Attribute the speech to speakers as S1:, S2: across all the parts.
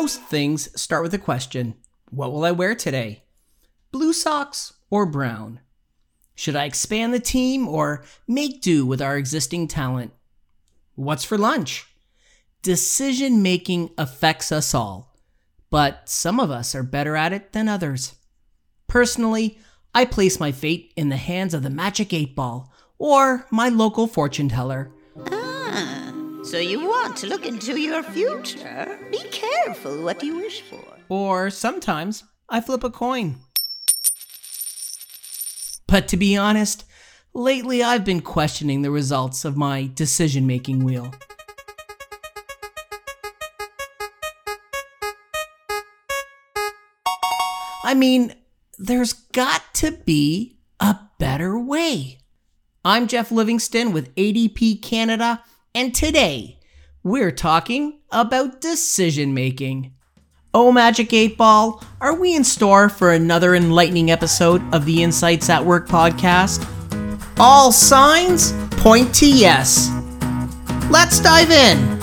S1: Most things start with a question What will I wear today? Blue socks or brown? Should I expand the team or make do with our existing talent? What's for lunch? Decision making affects us all, but some of us are better at it than others. Personally, I place my fate in the hands of the magic eight ball or my local fortune teller.
S2: So you want to look into your future? Be careful what you wish for.
S1: Or sometimes I flip a coin. But to be honest, lately I've been questioning the results of my decision making wheel. I mean, there's got to be a better way. I'm Jeff Livingston with ADP Canada, and today we're talking about decision making. Oh, Magic 8 Ball, are we in store for another enlightening episode of the Insights at Work podcast? All signs point to yes. Let's dive in.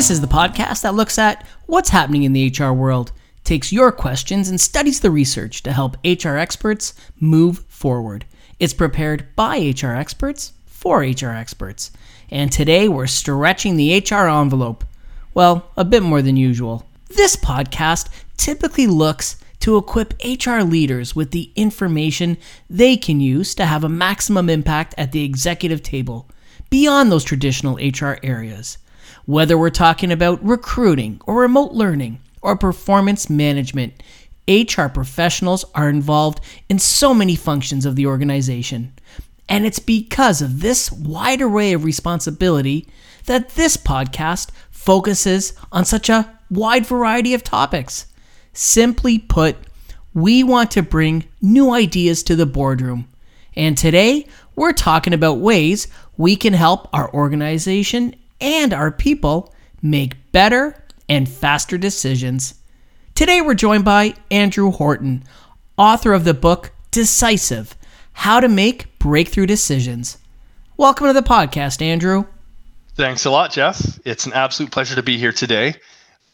S1: This is the podcast that looks at what's happening in the HR world, takes your questions, and studies the research to help HR experts move forward. It's prepared by HR experts for HR experts. And today we're stretching the HR envelope. Well, a bit more than usual. This podcast typically looks to equip HR leaders with the information they can use to have a maximum impact at the executive table beyond those traditional HR areas. Whether we're talking about recruiting or remote learning or performance management, HR professionals are involved in so many functions of the organization. And it's because of this wide array of responsibility that this podcast focuses on such a wide variety of topics. Simply put, we want to bring new ideas to the boardroom. And today, we're talking about ways we can help our organization and our people make better and faster decisions. Today, we're joined by Andrew Horton, author of the book Decisive How to Make Breakthrough Decisions. Welcome to the podcast, Andrew.
S3: Thanks a lot, Jeff. It's an absolute pleasure to be here today.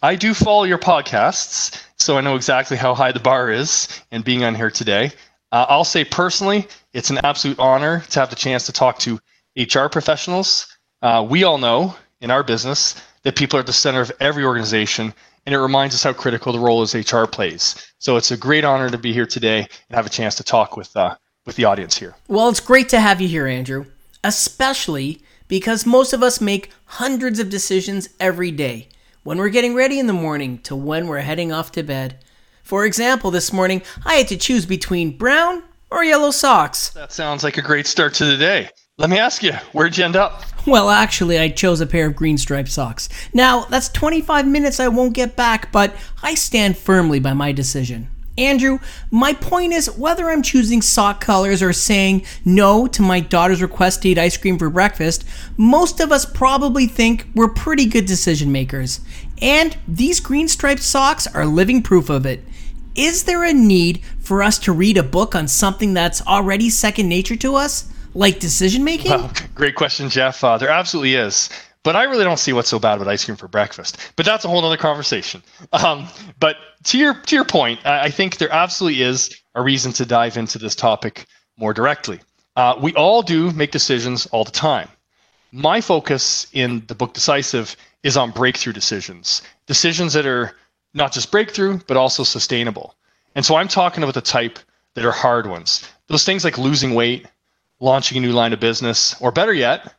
S3: I do follow your podcasts, so I know exactly how high the bar is in being on here today. Uh, I'll say personally, it's an absolute honor to have the chance to talk to HR professionals uh, we all know in our business that people are at the center of every organization, and it reminds us how critical the role as HR plays. So it's a great honor to be here today and have a chance to talk with uh, with the audience here.
S1: Well, it's great to have you here, Andrew, especially because most of us make hundreds of decisions every day when we're getting ready in the morning to when we're heading off to bed. For example, this morning I had to choose between brown or yellow socks.
S3: That sounds like a great start to the day. Let me ask you, where'd you end up?
S1: Well, actually, I chose a pair of green striped socks. Now, that's 25 minutes I won't get back, but I stand firmly by my decision. Andrew, my point is whether I'm choosing sock colors or saying no to my daughter's request to eat ice cream for breakfast, most of us probably think we're pretty good decision makers. And these green striped socks are living proof of it. Is there a need for us to read a book on something that's already second nature to us? Like decision making? Well,
S3: great question, Jeff. Uh, there absolutely is. But I really don't see what's so bad about ice cream for breakfast. But that's a whole other conversation. Um, but to your to your point, I think there absolutely is a reason to dive into this topic more directly. Uh, we all do make decisions all the time. My focus in the book Decisive is on breakthrough decisions, decisions that are not just breakthrough, but also sustainable. And so I'm talking about the type that are hard ones. Those things like losing weight, launching a new line of business, or better yet,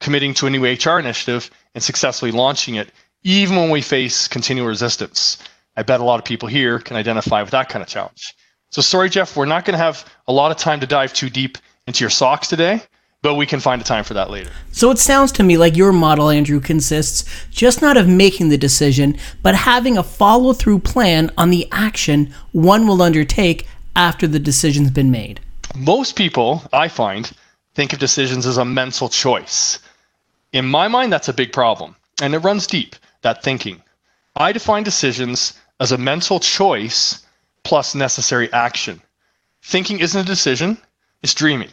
S3: committing to a new HR initiative and successfully launching it, even when we face continual resistance. I bet a lot of people here can identify with that kind of challenge. So, sorry, Jeff, we're not going to have a lot of time to dive too deep into your socks today, but we can find a time for that later.
S1: So, it sounds to me like your model, Andrew, consists just not of making the decision, but having a follow through plan on the action one will undertake after the decision's been made
S3: most people, I find, think of decisions as a mental choice. In my mind, that's a big problem, and it runs deep, that thinking. I define decisions as a mental choice plus necessary action. Thinking isn't a decision, it's dreaming.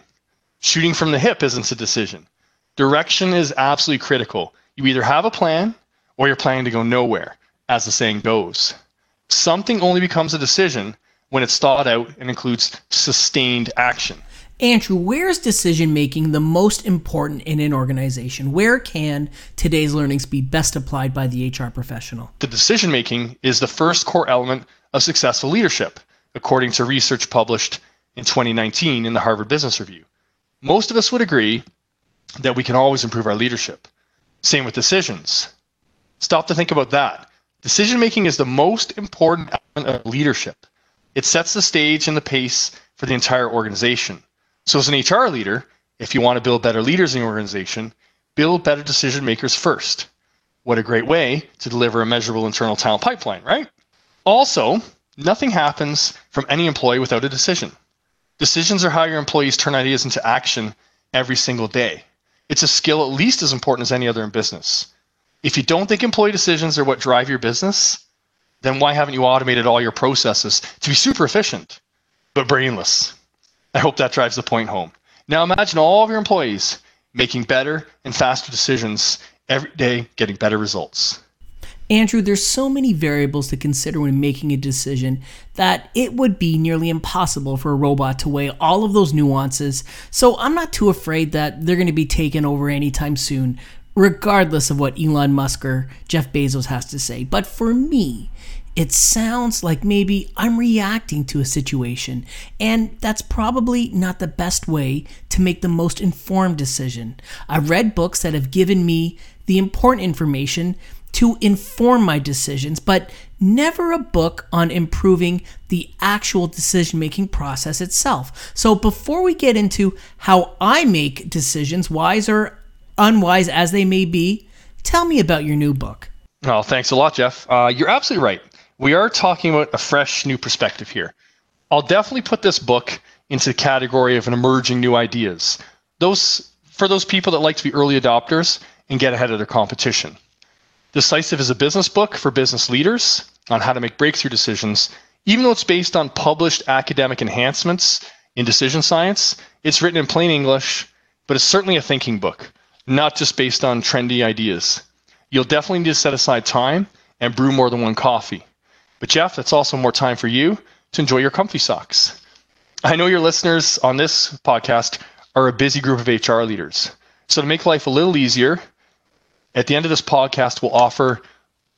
S3: Shooting from the hip isn't a decision. Direction is absolutely critical. You either have a plan or you're planning to go nowhere, as the saying goes. Something only becomes a decision when it's thought out and includes sustained action.
S1: Andrew, where is decision making the most important in an organization? Where can today's learnings be best applied by the HR professional?
S3: The decision making is the first core element of successful leadership, according to research published in 2019 in the Harvard Business Review. Most of us would agree that we can always improve our leadership. Same with decisions. Stop to think about that. Decision making is the most important element of leadership. It sets the stage and the pace for the entire organization. So, as an HR leader, if you want to build better leaders in your organization, build better decision makers first. What a great way to deliver a measurable internal talent pipeline, right? Also, nothing happens from any employee without a decision. Decisions are how your employees turn ideas into action every single day. It's a skill at least as important as any other in business. If you don't think employee decisions are what drive your business, then why haven't you automated all your processes to be super efficient but brainless? I hope that drives the point home. Now imagine all of your employees making better and faster decisions every day, getting better results.
S1: Andrew, there's so many variables to consider when making a decision that it would be nearly impossible for a robot to weigh all of those nuances. So I'm not too afraid that they're going to be taken over anytime soon, regardless of what Elon Musk or Jeff Bezos has to say. But for me, it sounds like maybe I'm reacting to a situation, and that's probably not the best way to make the most informed decision. I've read books that have given me the important information to inform my decisions, but never a book on improving the actual decision making process itself. So, before we get into how I make decisions, wise or unwise as they may be, tell me about your new book.
S3: Oh, thanks a lot, Jeff. Uh, you're absolutely right we are talking about a fresh new perspective here. I'll definitely put this book into the category of an emerging new ideas. Those for those people that like to be early adopters and get ahead of their competition. Decisive is a business book for business leaders on how to make breakthrough decisions. Even though it's based on published academic enhancements in decision science, it's written in plain English, but it's certainly a thinking book, not just based on trendy ideas. You'll definitely need to set aside time and brew more than one coffee. But Jeff, that's also more time for you to enjoy your comfy socks. I know your listeners on this podcast are a busy group of HR leaders. So to make life a little easier, at the end of this podcast, we'll offer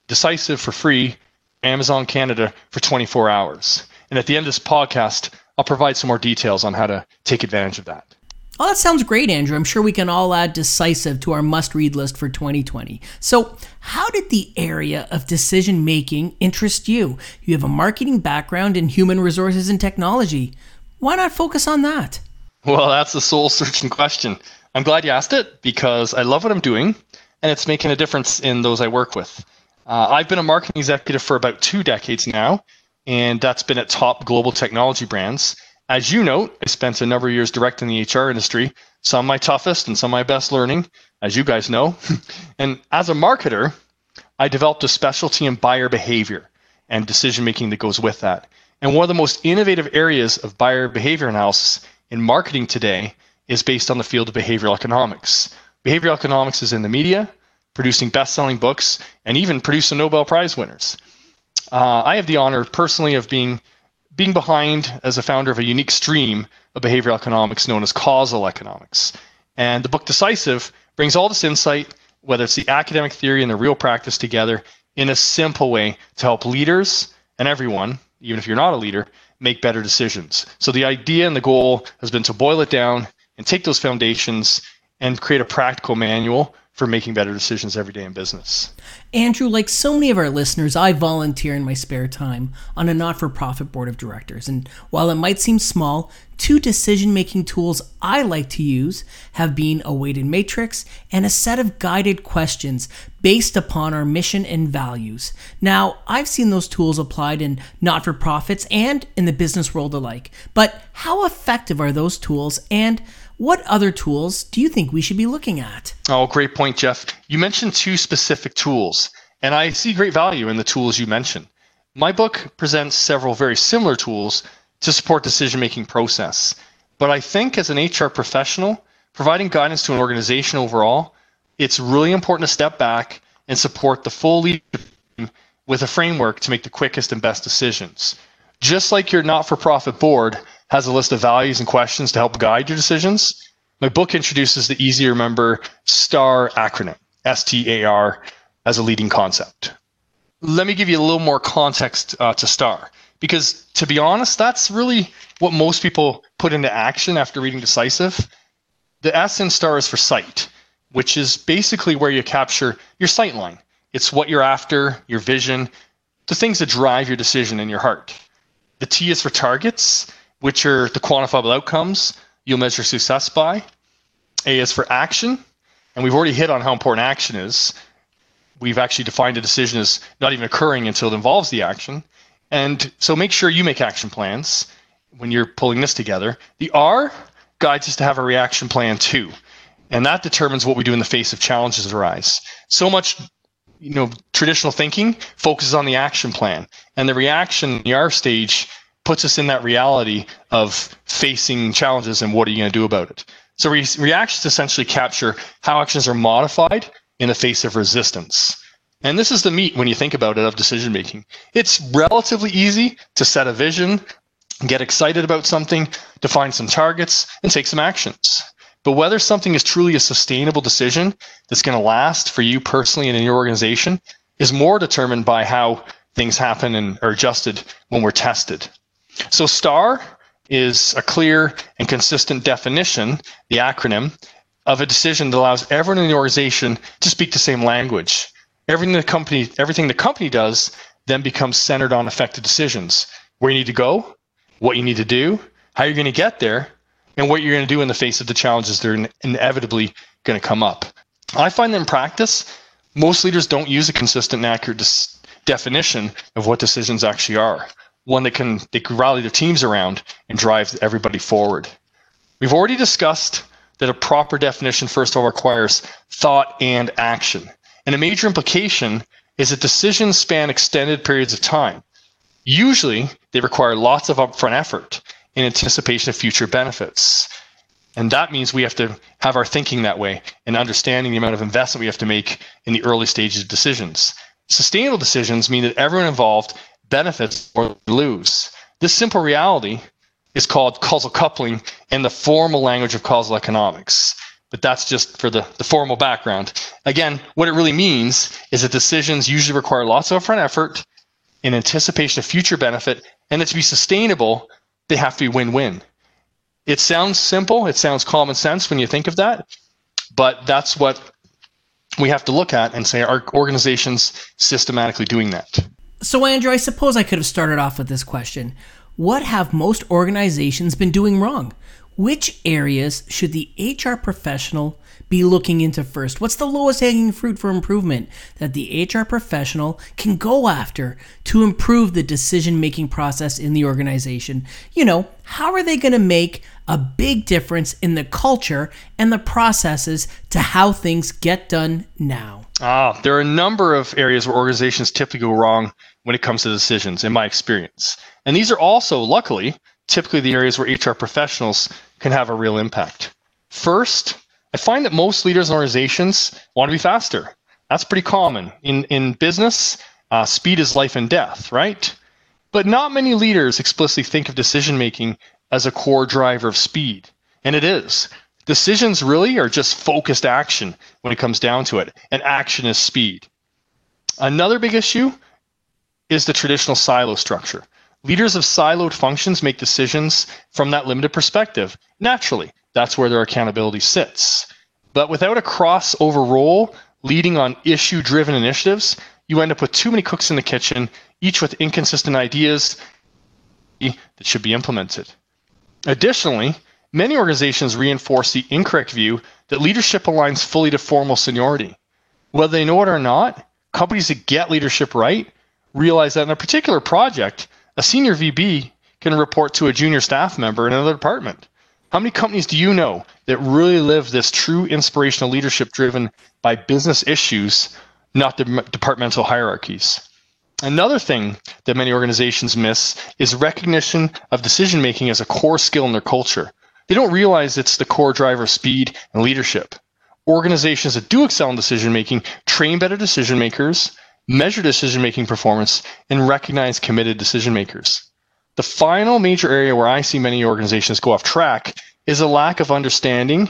S3: Decisive for free, Amazon Canada for 24 hours. And at the end of this podcast, I'll provide some more details on how to take advantage of that.
S1: Oh, that sounds great, Andrew. I'm sure we can all add decisive to our must read list for 2020. So, how did the area of decision making interest you? You have a marketing background in human resources and technology. Why not focus on that?
S3: Well, that's a soul searching question. I'm glad you asked it because I love what I'm doing and it's making a difference in those I work with. Uh, I've been a marketing executive for about two decades now, and that's been at top global technology brands. As you note, I spent a number of years directing the HR industry, some my toughest and some my best learning, as you guys know. and as a marketer, I developed a specialty in buyer behavior and decision making that goes with that. And one of the most innovative areas of buyer behavior analysis in marketing today is based on the field of behavioral economics. Behavioral economics is in the media, producing best selling books, and even producing Nobel Prize winners. Uh, I have the honor personally of being being behind as a founder of a unique stream of behavioral economics known as causal economics. And the book Decisive brings all this insight, whether it's the academic theory and the real practice together, in a simple way to help leaders and everyone, even if you're not a leader, make better decisions. So the idea and the goal has been to boil it down and take those foundations and create a practical manual for making better decisions every day in business.
S1: Andrew, like so many of our listeners, I volunteer in my spare time on a not for profit board of directors. And while it might seem small, two decision making tools I like to use have been a weighted matrix and a set of guided questions based upon our mission and values. Now, I've seen those tools applied in not for profits and in the business world alike. But how effective are those tools and what other tools do you think we should be looking at?
S3: Oh, great point, Jeff. You mentioned two specific tools, and I see great value in the tools you mentioned. My book presents several very similar tools to support decision making process. But I think as an HR professional, providing guidance to an organization overall, it's really important to step back and support the full leadership with a framework to make the quickest and best decisions. Just like your not for profit board has a list of values and questions to help guide your decisions, my book introduces the easy to remember STAR acronym, S T A R, as a leading concept. Let me give you a little more context uh, to STAR, because to be honest, that's really what most people put into action after reading Decisive. The S in STAR is for sight, which is basically where you capture your sight line. It's what you're after, your vision, the things that drive your decision in your heart. The T is for targets, which are the quantifiable outcomes you'll measure success by. A is for action, and we've already hit on how important action is. We've actually defined a decision as not even occurring until it involves the action. And so make sure you make action plans when you're pulling this together. The R guides us to have a reaction plan too. And that determines what we do in the face of challenges that arise. So much you know, traditional thinking focuses on the action plan. And the reaction, the R stage, puts us in that reality of facing challenges and what are you going to do about it. So re- reactions essentially capture how actions are modified in the face of resistance. And this is the meat when you think about it of decision making. It's relatively easy to set a vision, get excited about something, define some targets, and take some actions. But whether something is truly a sustainable decision that's going to last for you personally and in your organization is more determined by how things happen and are adjusted when we're tested. So STAR is a clear and consistent definition, the acronym, of a decision that allows everyone in the organization to speak the same language. Everything the company, everything the company does then becomes centered on effective decisions. Where you need to go, what you need to do, how you're going to get there, and what you're going to do in the face of the challenges that are inevitably going to come up. I find that in practice, most leaders don't use a consistent and accurate definition of what decisions actually are, one that can they can rally their teams around and drive everybody forward. We've already discussed that a proper definition first of all requires thought and action. And a major implication is that decisions span extended periods of time. Usually, they require lots of upfront effort in anticipation of future benefits. And that means we have to have our thinking that way and understanding the amount of investment we have to make in the early stages of decisions. Sustainable decisions mean that everyone involved benefits or lose. This simple reality is called causal coupling in the formal language of causal economics. But that's just for the, the formal background. Again, what it really means is that decisions usually require lots of upfront effort in anticipation of future benefit, and that to be sustainable, they have to be win-win. It sounds simple, it sounds common sense when you think of that, but that's what we have to look at and say are organizations systematically doing that?
S1: So, Andrew, I suppose I could have started off with this question. What have most organizations been doing wrong? Which areas should the HR professional be looking into first? What's the lowest hanging fruit for improvement that the HR professional can go after to improve the decision making process in the organization? You know, how are they going to make a big difference in the culture and the processes to how things get done now?
S3: Ah, there are a number of areas where organizations typically go wrong when it comes to decisions, in my experience. And these are also, luckily, typically the areas where HR professionals can have a real impact. First, I find that most leaders and organizations want to be faster. That's pretty common. In, in business, uh, speed is life and death, right? But not many leaders explicitly think of decision making as a core driver of speed. And it is. Decisions really are just focused action when it comes down to it, and action is speed. Another big issue is the traditional silo structure. Leaders of siloed functions make decisions from that limited perspective. Naturally, that's where their accountability sits. But without a crossover role leading on issue driven initiatives, you end up with too many cooks in the kitchen, each with inconsistent ideas that should be implemented. Additionally, many organizations reinforce the incorrect view that leadership aligns fully to formal seniority. Whether they know it or not, companies that get leadership right realize that in a particular project, a senior VP can report to a junior staff member in another department. How many companies do you know that really live this true inspirational leadership driven by business issues, not the departmental hierarchies? Another thing that many organizations miss is recognition of decision making as a core skill in their culture. They don't realize it's the core driver of speed and leadership. Organizations that do excel in decision making train better decision makers, measure decision making performance, and recognize committed decision makers. The final major area where I see many organizations go off track is a lack of understanding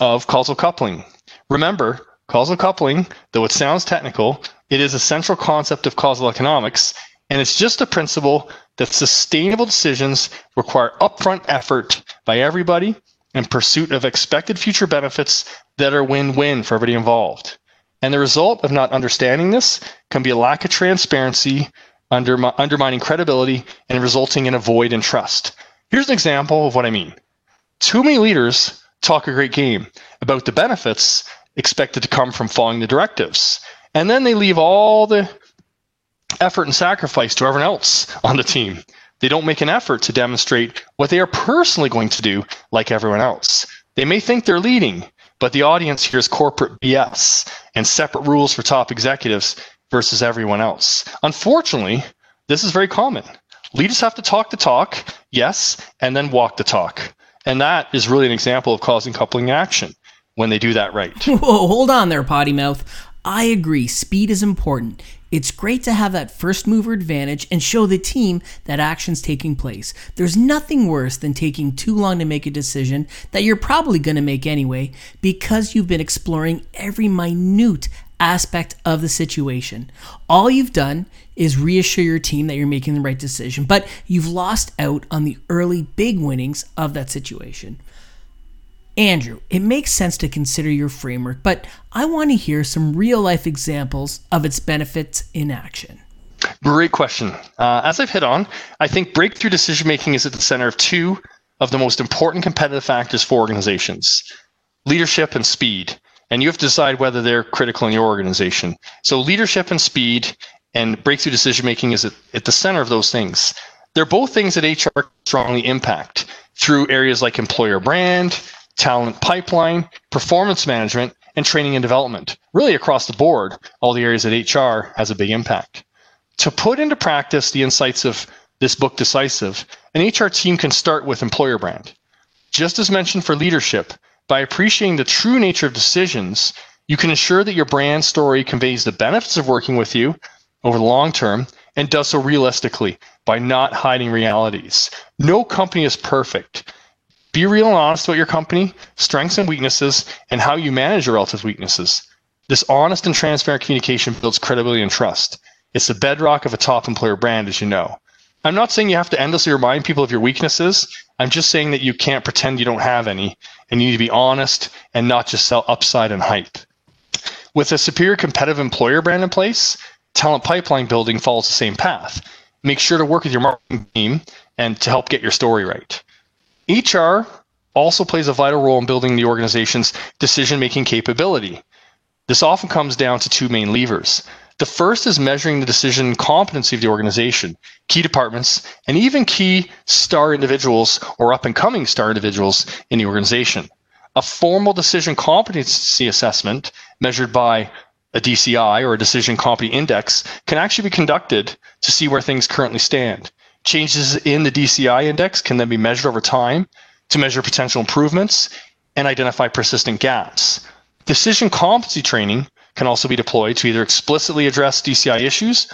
S3: of causal coupling. Remember, causal coupling, though it sounds technical, it is a central concept of causal economics, and it's just a principle that sustainable decisions require upfront effort by everybody in pursuit of expected future benefits that are win win for everybody involved. And the result of not understanding this can be a lack of transparency, undermining credibility, and resulting in a void in trust. Here's an example of what I mean. Too many leaders talk a great game about the benefits expected to come from following the directives. And then they leave all the effort and sacrifice to everyone else on the team. They don't make an effort to demonstrate what they are personally going to do like everyone else. They may think they're leading, but the audience hears corporate BS and separate rules for top executives versus everyone else. Unfortunately, this is very common. Leaders have to talk the talk, yes, and then walk the talk. And that is really an example of causal coupling action when they do that right.
S1: Whoa, hold on there, potty mouth. I agree, speed is important. It's great to have that first mover advantage and show the team that action's taking place. There's nothing worse than taking too long to make a decision that you're probably going to make anyway because you've been exploring every minute aspect of the situation. All you've done is reassure your team that you're making the right decision, but you've lost out on the early big winnings of that situation. Andrew, it makes sense to consider your framework, but I want to hear some real life examples of its benefits in action.
S3: Great question. Uh, as I've hit on, I think breakthrough decision making is at the center of two of the most important competitive factors for organizations leadership and speed. And you have to decide whether they're critical in your organization. So, leadership and speed and breakthrough decision making is at, at the center of those things. They're both things that HR strongly impact through areas like employer brand, talent pipeline, performance management, and training and development. Really across the board, all the areas that HR has a big impact. To put into practice the insights of this book, Decisive, an HR team can start with employer brand. Just as mentioned for leadership, by appreciating the true nature of decisions, you can ensure that your brand story conveys the benefits of working with you over the long term and does so realistically by not hiding realities. No company is perfect. Be real and honest about your company, strengths and weaknesses, and how you manage your relative weaknesses. This honest and transparent communication builds credibility and trust. It's the bedrock of a top employer brand, as you know. I'm not saying you have to endlessly remind people of your weaknesses. I'm just saying that you can't pretend you don't have any, and you need to be honest and not just sell upside and hype. With a superior competitive employer brand in place, talent pipeline building follows the same path. Make sure to work with your marketing team and to help get your story right. HR also plays a vital role in building the organization's decision making capability. This often comes down to two main levers. The first is measuring the decision competency of the organization, key departments, and even key star individuals or up and coming star individuals in the organization. A formal decision competency assessment measured by a DCI or a decision competency index can actually be conducted to see where things currently stand. Changes in the DCI index can then be measured over time to measure potential improvements and identify persistent gaps. Decision competency training can also be deployed to either explicitly address DCI issues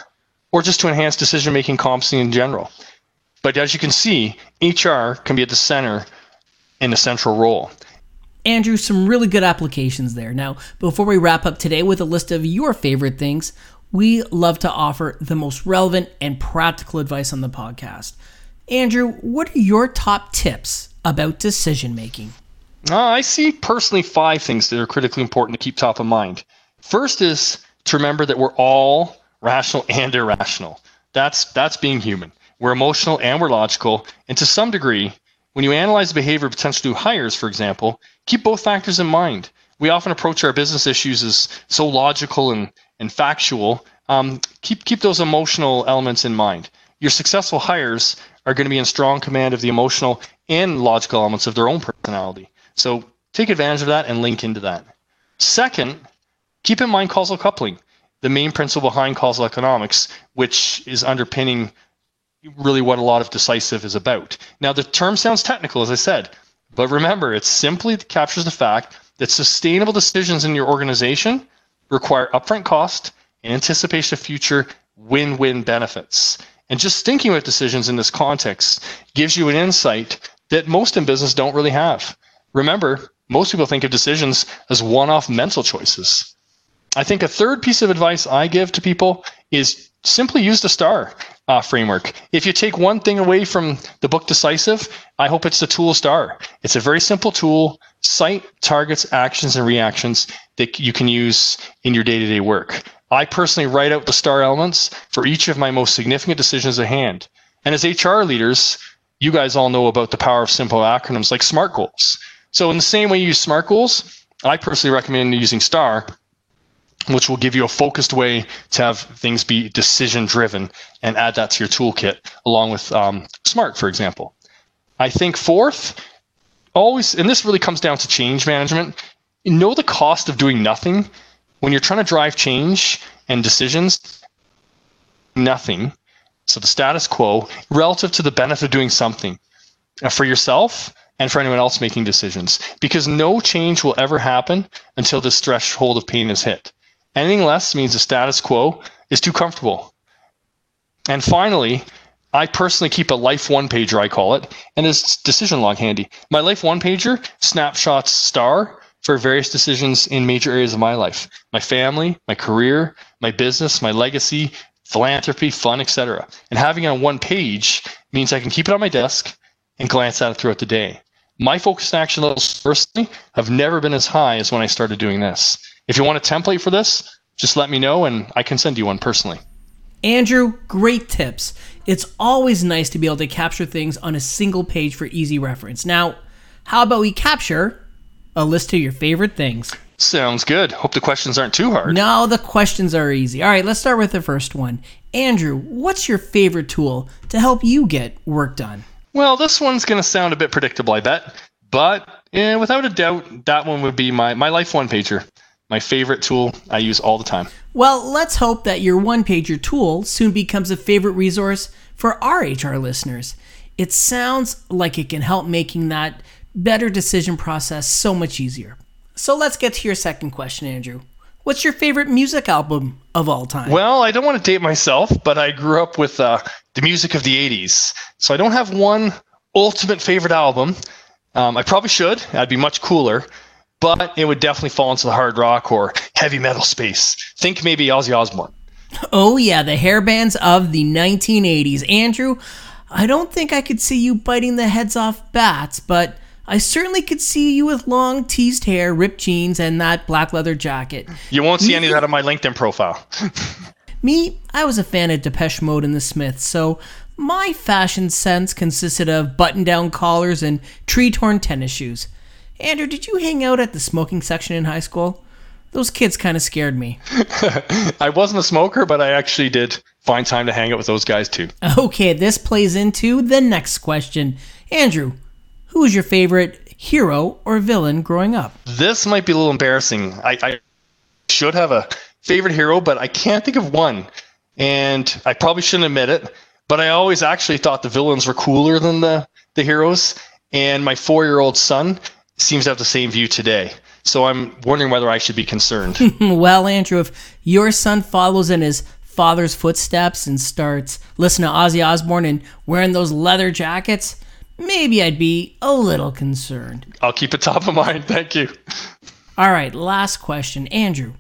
S3: or just to enhance decision making competency in general. But as you can see, HR can be at the center in a central role.
S1: Andrew, some really good applications there. Now, before we wrap up today with a list of your favorite things, we love to offer the most relevant and practical advice on the podcast. Andrew, what are your top tips about decision making?
S3: Uh, I see personally five things that are critically important to keep top of mind. First is to remember that we're all rational and irrational. That's that's being human. We're emotional and we're logical, and to some degree, when you analyze the behavior of potential new hires, for example, keep both factors in mind. We often approach our business issues as so logical and and factual, um, keep keep those emotional elements in mind. Your successful hires are going to be in strong command of the emotional and logical elements of their own personality. So take advantage of that and link into that. Second, keep in mind causal coupling. the main principle behind causal economics, which is underpinning really what a lot of decisive is about. Now, the term sounds technical, as I said, but remember, it simply captures the fact that sustainable decisions in your organization require upfront cost and anticipation of future win win benefits. And just thinking about decisions in this context gives you an insight that most in business don't really have. Remember, most people think of decisions as one off mental choices. I think a third piece of advice I give to people is simply use the STAR uh, framework. If you take one thing away from the book Decisive, I hope it's the tool STAR. It's a very simple tool, sight, targets, actions, and reactions that you can use in your day to day work. I personally write out the STAR elements for each of my most significant decisions at hand. And as HR leaders, you guys all know about the power of simple acronyms like SMART goals. So, in the same way you use SMART goals, I personally recommend using STAR which will give you a focused way to have things be decision driven and add that to your toolkit along with um, smart for example i think fourth always and this really comes down to change management know the cost of doing nothing when you're trying to drive change and decisions nothing so the status quo relative to the benefit of doing something uh, for yourself and for anyone else making decisions because no change will ever happen until this threshold of pain is hit Anything less means the status quo is too comfortable. And finally, I personally keep a life one pager, I call it, and it's decision log handy. My life one pager snapshots star for various decisions in major areas of my life my family, my career, my business, my legacy, philanthropy, fun, etc. And having it on one page means I can keep it on my desk and glance at it throughout the day. My focused action levels personally have never been as high as when I started doing this. If you want a template for this, just let me know and I can send you one personally.
S1: Andrew, great tips. It's always nice to be able to capture things on a single page for easy reference. Now, how about we capture a list of your favorite things?
S3: Sounds good. Hope the questions aren't too hard.
S1: No, the questions are easy. All right, let's start with the first one. Andrew, what's your favorite tool to help you get work done?
S3: Well, this one's going to sound a bit predictable, I bet. But eh, without a doubt, that one would be my, my Life One pager my favorite tool I use all the time.
S1: Well, let's hope that your one pager tool soon becomes a favorite resource for our HR listeners. It sounds like it can help making that better decision process so much easier. So let's get to your second question, Andrew. What's your favorite music album of all time?
S3: Well, I don't want to date myself, but I grew up with uh, the music of the 80s. So I don't have one ultimate favorite album. Um, I probably should. I'd be much cooler but it would definitely fall into the hard rock or heavy metal space. Think maybe Ozzy Osbourne.
S1: Oh, yeah, the hair bands of the 1980s. Andrew, I don't think I could see you biting the heads off bats, but I certainly could see you with long teased hair, ripped jeans, and that black leather jacket.
S3: You won't see any of that on my LinkedIn profile.
S1: Me, I was a fan of Depeche Mode and the Smiths, so my fashion sense consisted of button down collars and tree torn tennis shoes. Andrew, did you hang out at the smoking section in high school? Those kids kind of scared me.
S3: I wasn't a smoker, but I actually did find time to hang out with those guys too.
S1: Okay, this plays into the next question. Andrew, who was your favorite hero or villain growing up?
S3: This might be a little embarrassing. I, I should have a favorite hero, but I can't think of one. And I probably shouldn't admit it, but I always actually thought the villains were cooler than the, the heroes. And my four year old son seems to have the same view today. So I'm wondering whether I should be concerned.
S1: well, Andrew, if your son follows in his father's footsteps and starts listening to Ozzy Osbourne and wearing those leather jackets, maybe I'd be a little concerned.
S3: I'll keep it top of mind. Thank you.
S1: All right, last question. Andrew,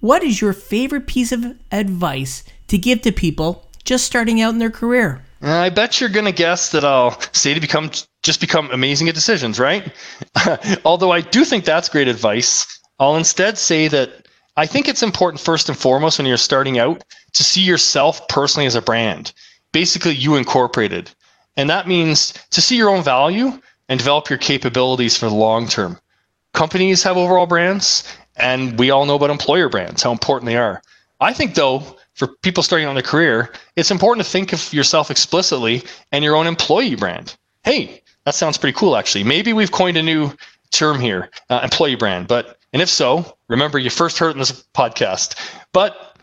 S1: what is your favorite piece of advice to give to people just starting out in their career?
S3: Uh, I bet you're going to guess that I'll say to become just become amazing at decisions, right? Although I do think that's great advice, I'll instead say that I think it's important first and foremost when you're starting out to see yourself personally as a brand. Basically, you incorporated. And that means to see your own value and develop your capabilities for the long term. Companies have overall brands, and we all know about employer brands, how important they are. I think, though, for people starting on their career, it's important to think of yourself explicitly and your own employee brand. Hey, that sounds pretty cool, actually. Maybe we've coined a new term here, uh, employee brand. But and if so, remember you first heard it in this podcast. But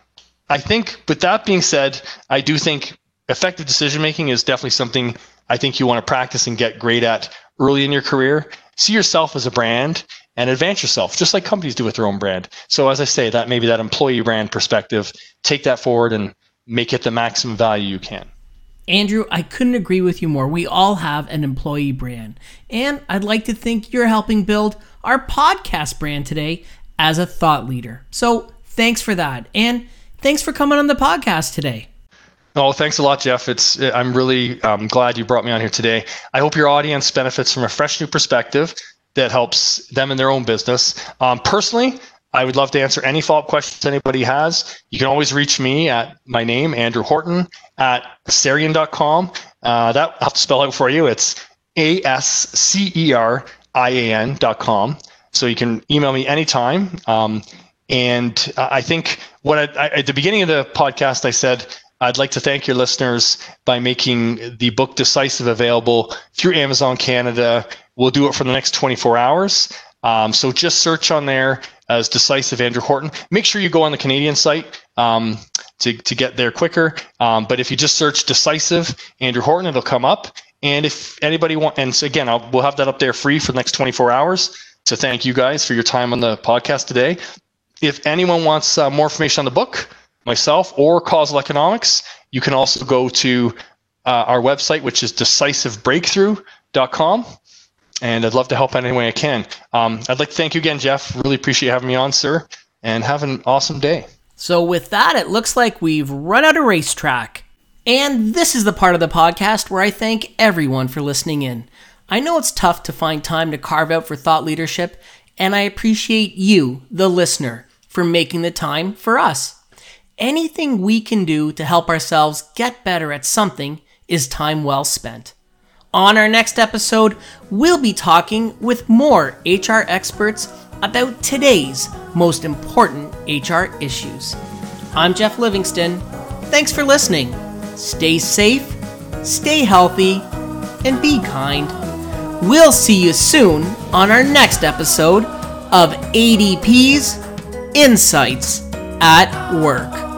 S3: I think, with that being said, I do think effective decision making is definitely something I think you want to practice and get great at early in your career. See yourself as a brand and advance yourself, just like companies do with their own brand. So, as I say, that maybe that employee brand perspective, take that forward and make it the maximum value you can.
S1: Andrew, I couldn't agree with you more. We all have an employee brand. And I'd like to think you're helping build our podcast brand today as a thought leader. So thanks for that. And thanks for coming on the podcast today.
S3: Oh, thanks a lot, Jeff. It's I'm really um, glad you brought me on here today. I hope your audience benefits from a fresh new perspective that helps them in their own business. Um, personally, I would love to answer any follow-up questions anybody has. You can always reach me at my name, Andrew Horton, at ascerian.com. Uh, that I'll have to spell out for you. It's A-S-C-E-R-I-A-N.com. So you can email me anytime. Um, and I think what I, I, at the beginning of the podcast, I said, I'd like to thank your listeners by making the book Decisive available through Amazon Canada. We'll do it for the next 24 hours. Um, so just search on there as Decisive Andrew Horton. Make sure you go on the Canadian site um, to, to get there quicker. Um, but if you just search Decisive Andrew Horton, it'll come up. And if anybody wants, and so again, I'll, we'll have that up there free for the next 24 hours. So thank you guys for your time on the podcast today. If anyone wants uh, more information on the book, myself or Causal Economics, you can also go to uh, our website, which is decisivebreakthrough.com and I'd love to help out any way I can. Um, I'd like to thank you again, Jeff. Really appreciate having me on, sir, and have an awesome day.
S1: So, with that, it looks like we've run out of racetrack. And this is the part of the podcast where I thank everyone for listening in. I know it's tough to find time to carve out for thought leadership, and I appreciate you, the listener, for making the time for us. Anything we can do to help ourselves get better at something is time well spent. On our next episode, we'll be talking with more HR experts about today's most important HR issues. I'm Jeff Livingston. Thanks for listening. Stay safe, stay healthy, and be kind. We'll see you soon on our next episode of ADP's Insights at Work.